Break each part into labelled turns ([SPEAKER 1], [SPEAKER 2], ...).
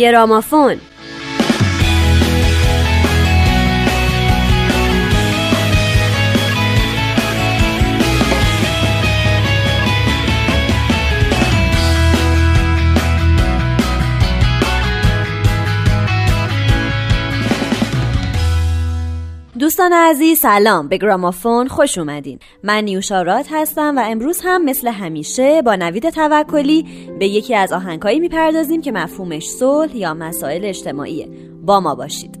[SPEAKER 1] گرامافون دوستان عزیز سلام. به گرامافون خوش اومدین. من نیوشارات هستم و امروز هم مثل همیشه با نوید توکلی به یکی از آهنگهایی می‌پردازیم که مفهومش صلح یا مسائل اجتماعیه. با ما باشید.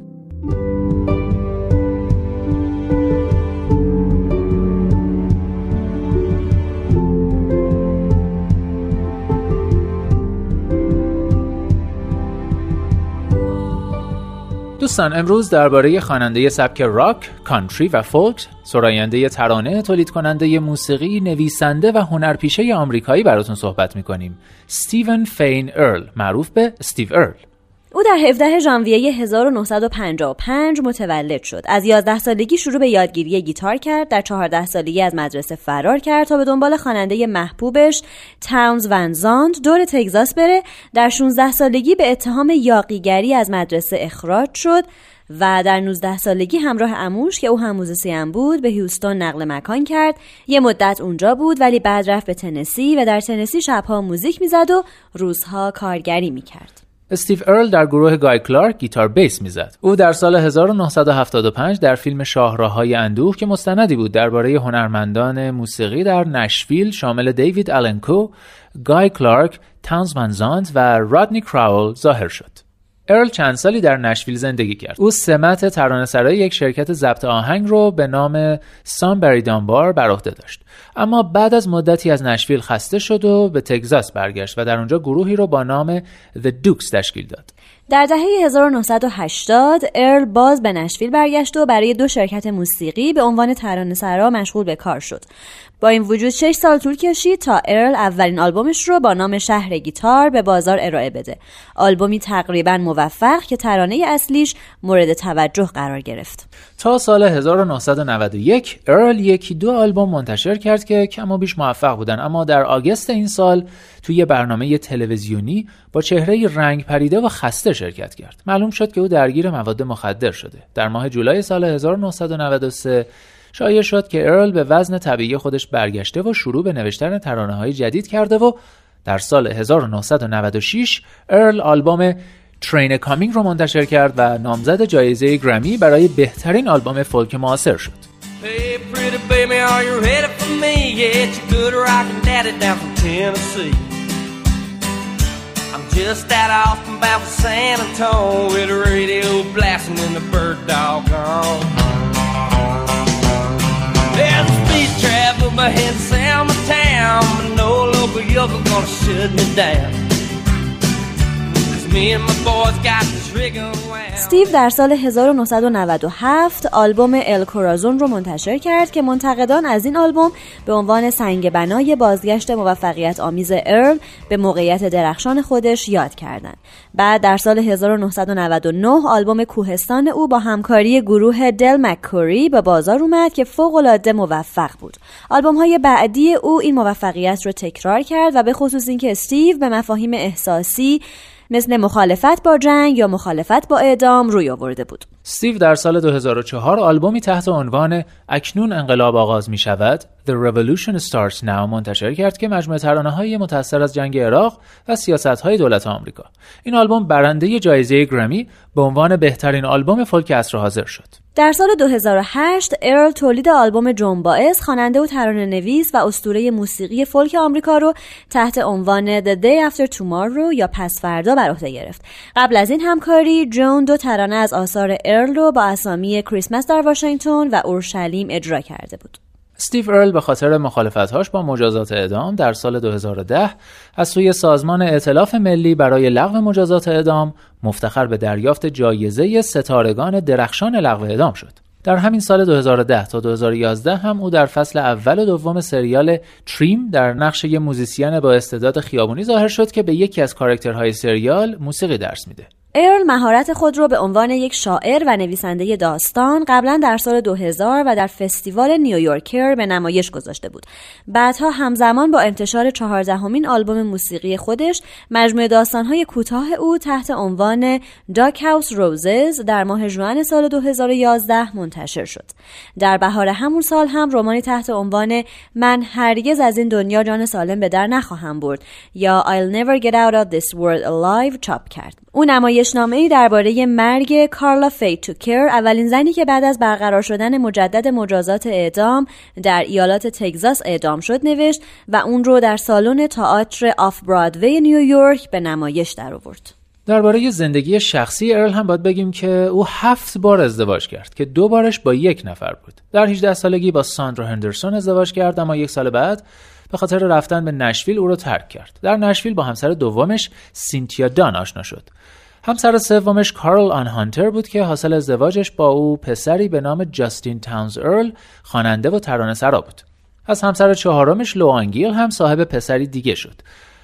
[SPEAKER 2] دوستان امروز درباره خواننده سبک راک، کانتری و فولک، سراینده ترانه، تولید کننده موسیقی، نویسنده و هنرپیشه آمریکایی براتون صحبت می‌کنیم. ستیون فین ارل، معروف به استیو ارل.
[SPEAKER 1] او در 17 ژانویه 1955 متولد شد. از 11 سالگی شروع به یادگیری گیتار کرد. در 14 سالگی از مدرسه فرار کرد تا به دنبال خواننده محبوبش تاونز ون زندت دور تگزاس بره. در 16 سالگی به اتهام یاغیگری از مدرسه اخراج شد. و در 19 سالگی همراه عموش که او هم موزیسین بود به هیوستون نقل مکان کرد یه مدت اونجا بود ولی بعد رفت به تنسی و در تنسی شبها موزیک می‌زد و روزها کارگری می‌کرد
[SPEAKER 2] استیو ارل در گروه گای کلارک گیتار بیس می‌زد. او در سال 1975 در فیلم شاهراهای اندوه که مستندی بود درباره هنرمندان موسیقی در نشویل شامل دیوید آلن کو، گای کلارک، ون زندت و رادنی کراول ظاهر شد. ارل چند سالی در نشویل زندگی کرد. او سمت ترانه‌سرای یک شرکت ضبط آهنگ رو به نام سامبری دانبار بر عهده داشت. اما بعد از مدتی از نشویل خسته شد و به تگزاس برگشت و در اونجا گروهی رو با نام The Dukes تشکیل داد.
[SPEAKER 1] در دهه 1980 ارل باز به نشویل برگشت و برای دو شرکت موسیقی به عنوان ترانه‌سرا مشغول به کار شد. با این وجود 6 سال طول کشید تا ارل اولین آلبومش رو با نام شهر گیتار به بازار ارائه بده. آلبومی تقریبا موفق که ترانه اصلیش مورد توجه قرار گرفت.
[SPEAKER 2] تا سال 1991 ارل یکی دو آلبوم منتشر کرد که کم و بیش موفق بودن اما در آگست این سال توی برنامه تلویزیونی با چهره رنگ پریده و خسته شرکت کرد. معلوم شد که او درگیر مواد مخدر شده. در ماه جولای سال 1993 شایع شد که ارل به وزن طبیعی خودش برگشته و شروع به نوشتن ترانه های جدید کرده و در سال 1996 ارل آلبوم ترین کامینگ رو منتشر کرد و نامزد جایزه گرمی برای بهترین آلبوم فولک معاصر شد. Just that off from San Antonio with a radio blasting in the bird dog on. There's a speed trap of my head, town. But no local yokel gonna shut me down. استیو در سال 1997 آلبوم ال کورازون رو منتشر کرد که منتقدان از این آلبوم به عنوان سنگ بنای بازگشت موفقیت آمیز ارل به موقعیت درخشان خودش یاد کردند. بعد در سال 1999 آلبوم کوهستان او با همکاری گروه دل مککوری به بازار اومد که فوق العاده موفق بود. آلبوم های بعدی او این موفقیت رو تکرار کرد و به خصوص اینکه استیو به مفاهیم احساسی مثل مخالفت با جنگ یا مخالفت با اعدام روی آورده بود. استیو در سال 2004 آلبومی تحت عنوان اکنون انقلاب آغاز می شود The Revolution Starts Now منتشر کرد که مجموعه ترانه های متأثر از جنگ عراق و سیاست های دولت آمریکا. این آلبوم برنده جایزه گرمی به عنوان بهترین آلبوم فولک عصر حاضر شد.
[SPEAKER 1] در سال 2008 ارل تولید آلبوم جون باعث خواننده و ترانه نویس و اسطوره موسیقی فولک آمریکا رو تحت عنوان The Day After Tomorrow یا پس فردا بر عهده گرفت. قبل از این همکاری جون دو ترانه از آثار ارل رو با اسامی کریسمس در واشنگتن و اورشلیم اجرا کرده بود.
[SPEAKER 2] استیو ارل به خاطر مخالفتهاش با مجازات اعدام در سال 2010 از سوی سازمان ائتلاف ملی برای لغو مجازات اعدام مفتخر به دریافت جایزه ستارگان درخشان لغو اعدام شد. در همین سال 2010 تا 2011 هم او در فصل اول و دوم سریال تریمی در نقش یک موزیسین با استعداد خیابونی ظاهر شد که به یکی از کاراکترهای سریال موسیقی درس میده.
[SPEAKER 1] ارل مهارت خود را به عنوان یک شاعر و نویسنده داستان قبلا در سال 2000 و در فستیوال نیویورکر به نمایش گذاشته بود. بعدها همزمان با انتشار چهاردهمین آلبوم موسیقی خودش مجموعه داستانهای کوتاه او تحت عنوان داک هاوس روزز در ماه ژوئن سال 2011 منتشر شد. در بهار همون سال هم رمانی تحت عنوان من هرگز از این دنیا جان سالم به در نخواهم برد یا I'll never get out of this world alive چاپ کرد. او نمایشنامه ای درباره مرگ کارلا فیتوکر اولین زنی که بعد از برقرار شدن مجدد مجازات اعدام در ایالات تگزاس اعدام شد نوشت و اون رو در سالن تئاتر آف برادوی نیویورک به نمایش درآورد.
[SPEAKER 2] درباره زندگی شخصی ارل هم باید بگیم که او هفت بار ازدواج کرد که دو بارش با یک نفر بود. در 18 سالگی با ساندرا هندرسون ازدواج کرد اما یک سال بعد به خاطر رفتن به نشویل او را ترک کرد. در نشویل با همسر دومش سینتیا دان آشنا شد. همسر سومش کارول آن هانتر بود که حاصل ازدواجش با او پسری به نام جاستین تاونز ارل خواننده و ترانه‌سرا بود. از همسر چهارمش لوانگیل هم صاحب پسری دیگه شد.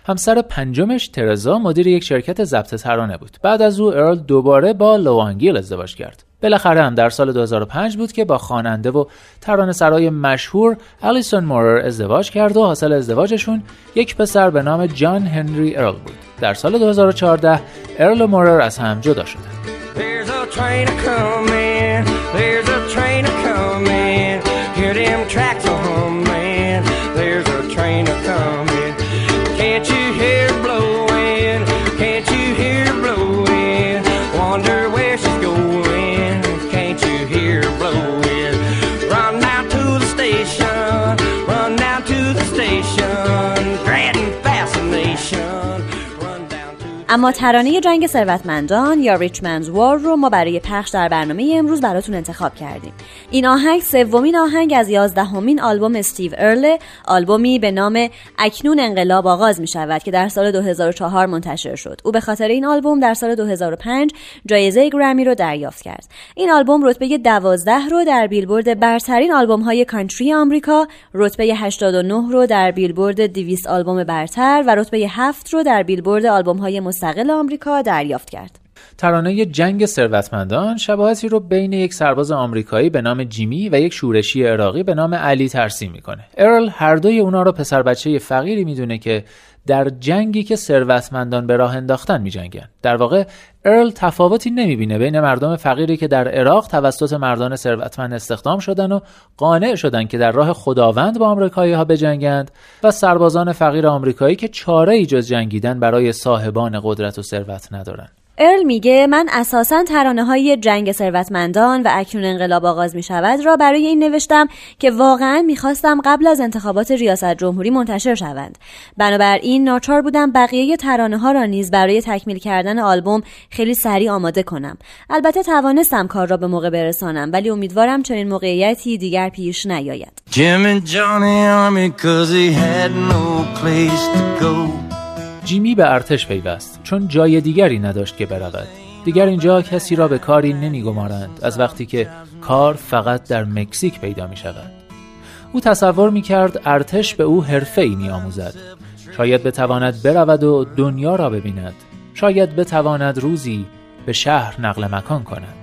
[SPEAKER 2] همسر پنجمش ترزا مدیر یک شرکت ضبط ترانه بود. بعد از او ارل دوباره با لوانگیل ازدواج کرد. بالاخره هم در سال 2005 بود که با خواننده و ترانه سرای مشهور الیسون مورر ازدواج کرد و حاصل ازدواجشون یک پسر به نام جان هنری ارل بود. در سال 2014 ارل و مورر از هم جدا شدند.
[SPEAKER 1] اما ترانه جنگ ثروتمندان یا ریچمنز وار رو ما برای پخش در برنامه امروز براتون انتخاب کردیم. این آهنگ سومین آهنگ از یازدهمین آلبوم استیو ارل آلبومی به نام اکنون انقلاب آغاز می شود که در سال 2004 منتشر شد. او به خاطر این آلبوم در سال 2005 جایزه گرمی رو دریافت کرد. این آلبوم رتبه 12 رو در بیلبورد برترین آلبوم های کانتری آمریکا رتبه 89 رو در بیلبورد 200 آلبوم برتر و رتبه 7 رو در بیلبورد آلبوم های مستقل آمریکا دریافت کرد.
[SPEAKER 2] ترانه جنگ ثروتمندان شباهتی رو بین یک سرباز آمریکایی به نام جیمی و یک شورشی عراقی به نام علی ترسیم می‌کنه. ارل هر دوی اونا رو پسر بچه فقیری می‌دونه که در جنگی که ثروتمندان به راه انداختن میجنگن در واقع ارل تفاوتی نمی‌بینه بین مردم فقیری که در عراق توسط مردان ثروتمند استخدام شدن و قانع شدن که در راه خداوند با آمریکایی ها بجنگند و سربازان فقیر آمریکایی که چاره ای جز جنگیدن برای صاحبان قدرت و ثروت ندارن
[SPEAKER 1] ارل میگه من اساسا ترانه های جنگ ثروتمندان و اکنون انقلاب آغاز می شود را برای این نوشتم که واقعا می‌خواستم قبل از انتخابات ریاست جمهوری منتشر شوند. بنابراین ناچار بودم بقیه ترانه ها را نیز برای تکمیل کردن آلبوم خیلی سریع آماده کنم. البته توانستم کار را به موقع برسانم ولی امیدوارم چنین موقعیتی دیگر پیش نیاید.
[SPEAKER 2] جیمی به ارتش پیوست چون جای دیگری نداشت که برود. دیگر اینجا کسی را به کاری نمیگمارند از وقتی که کار فقط در مکزیک پیدا می شود او تصور می کرد ارتش به او حرفه ای می آموزد شاید بتواند برود و دنیا را ببیند. شاید بتواند روزی به شهر نقل مکان کند.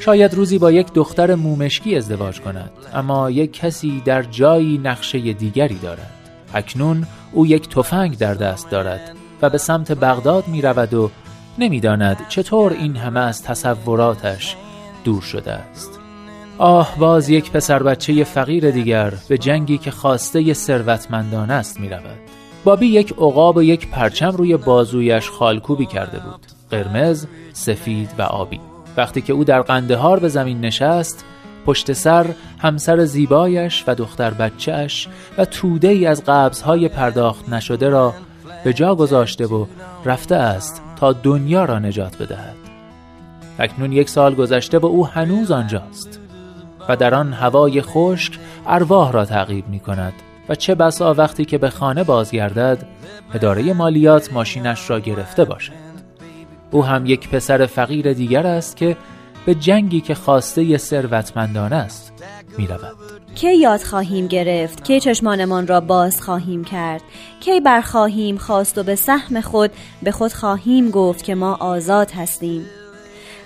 [SPEAKER 2] شاید روزی با یک دختر مومشکی ازدواج کند اما یک کسی در جایی نقشه دیگری دارد. اکنون او یک تفنگ در دست دارد و به سمت بغداد می رود و نمی‌داند چطور این همه از تصوراتش دور شده است. آه باز یک پسر بچه فقیر دیگر به جنگی که خواسته ثروتمندان است می رود بابی یک عقاب و یک پرچم روی بازویش خالکوبی کرده بود. قرمز، سفید و آبی. وقتی که او در قندهار به زمین نشست پشت سر همسر زیبایش و دختر بچهش و توده ای از قبضهای پرداخت نشده را به جا گذاشته و رفته است تا دنیا را نجات بدهد. اکنون یک سال گذشته و او هنوز آنجاست و در آن هوای خشک ارواح را تعقیب می کند و چه بسا وقتی که به خانه بازگردد اداره مالیات ماشینش را گرفته باشد. او هم یک پسر فقیر دیگر است که به جنگی که خواسته ثروتمندان است می رود.
[SPEAKER 3] کی یاد خواهیم گرفت کی چشمانمان را باز خواهیم کرد؟ کی برخواهیم خواست و به سهم خود به خود خواهیم گفت که ما آزاد هستیم.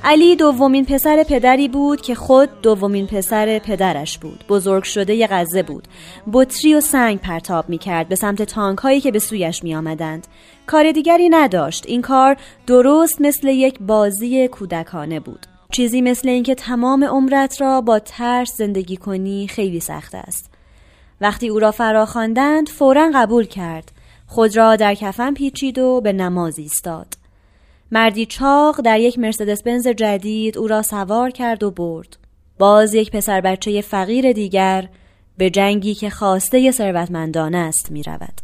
[SPEAKER 3] علی دومین پسر پدری بود که خود دومین پسر پدرش بود. بزرگ شده ی غزه بود. بطری و سنگ پرتاب می کرد به سمت تانک هایی که به سویش می آمدند کار دیگری نداشت. این کار درست مثل یک بازی کودکانه بود. چیزی مثل اینکه تمام عمرت را با ترس زندگی کنی خیلی سخت است. وقتی او را فرا خواندند فورا قبول کرد. خود را در کفن پیچید و به نماز ایستاد. مردی چاق در یک مرسدس بنز جدید او را سوار کرد و برد. باز یک پسر بچه فقیر دیگر به جنگی که خواسته ثروتمندان است می رود.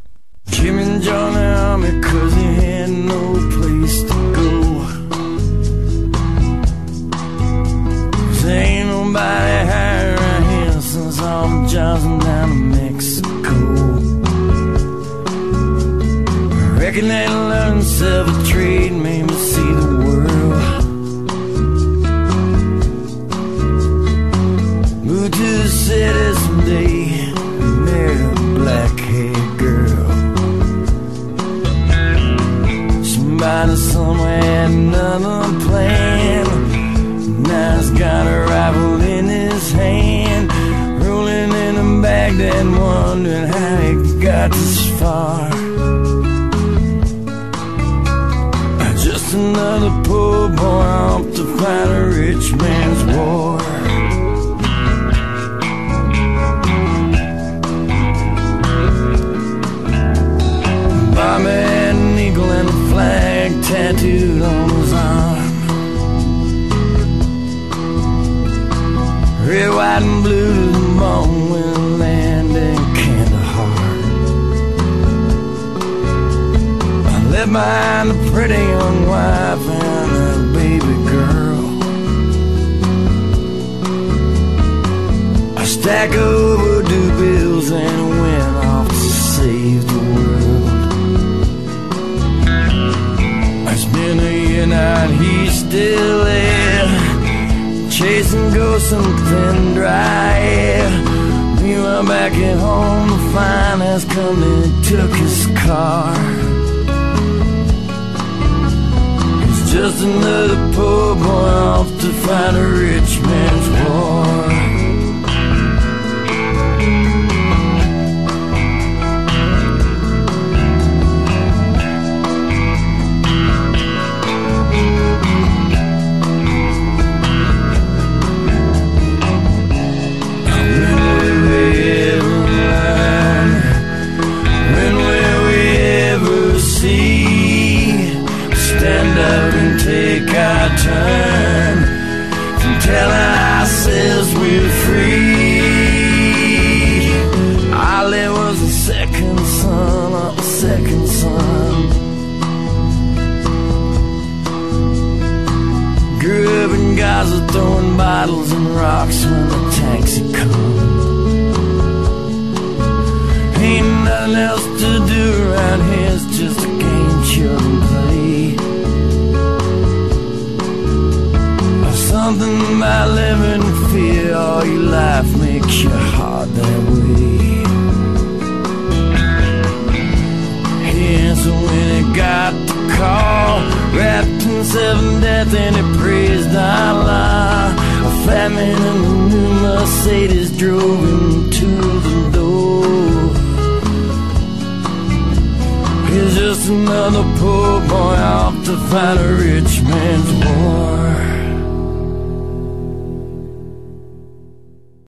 [SPEAKER 3] from Johnson down to Mexico. I Reckon they learned silver tree. This far. another poor boy off to fight a rich man's war. Bobby had an eagle and a flag tattooed on his arm. Red, white, and blue to the bone ghosts and dry air. Meanwhile, back at home, the finance company took his car. It's just another poor boy off to fight a rich man's war. Bottles and rocks when the taxi comes. Ain't nothing else to do around here, it's just a game children play. Something about living in fear all your life makes your heart another poor boy off to fight a rich man's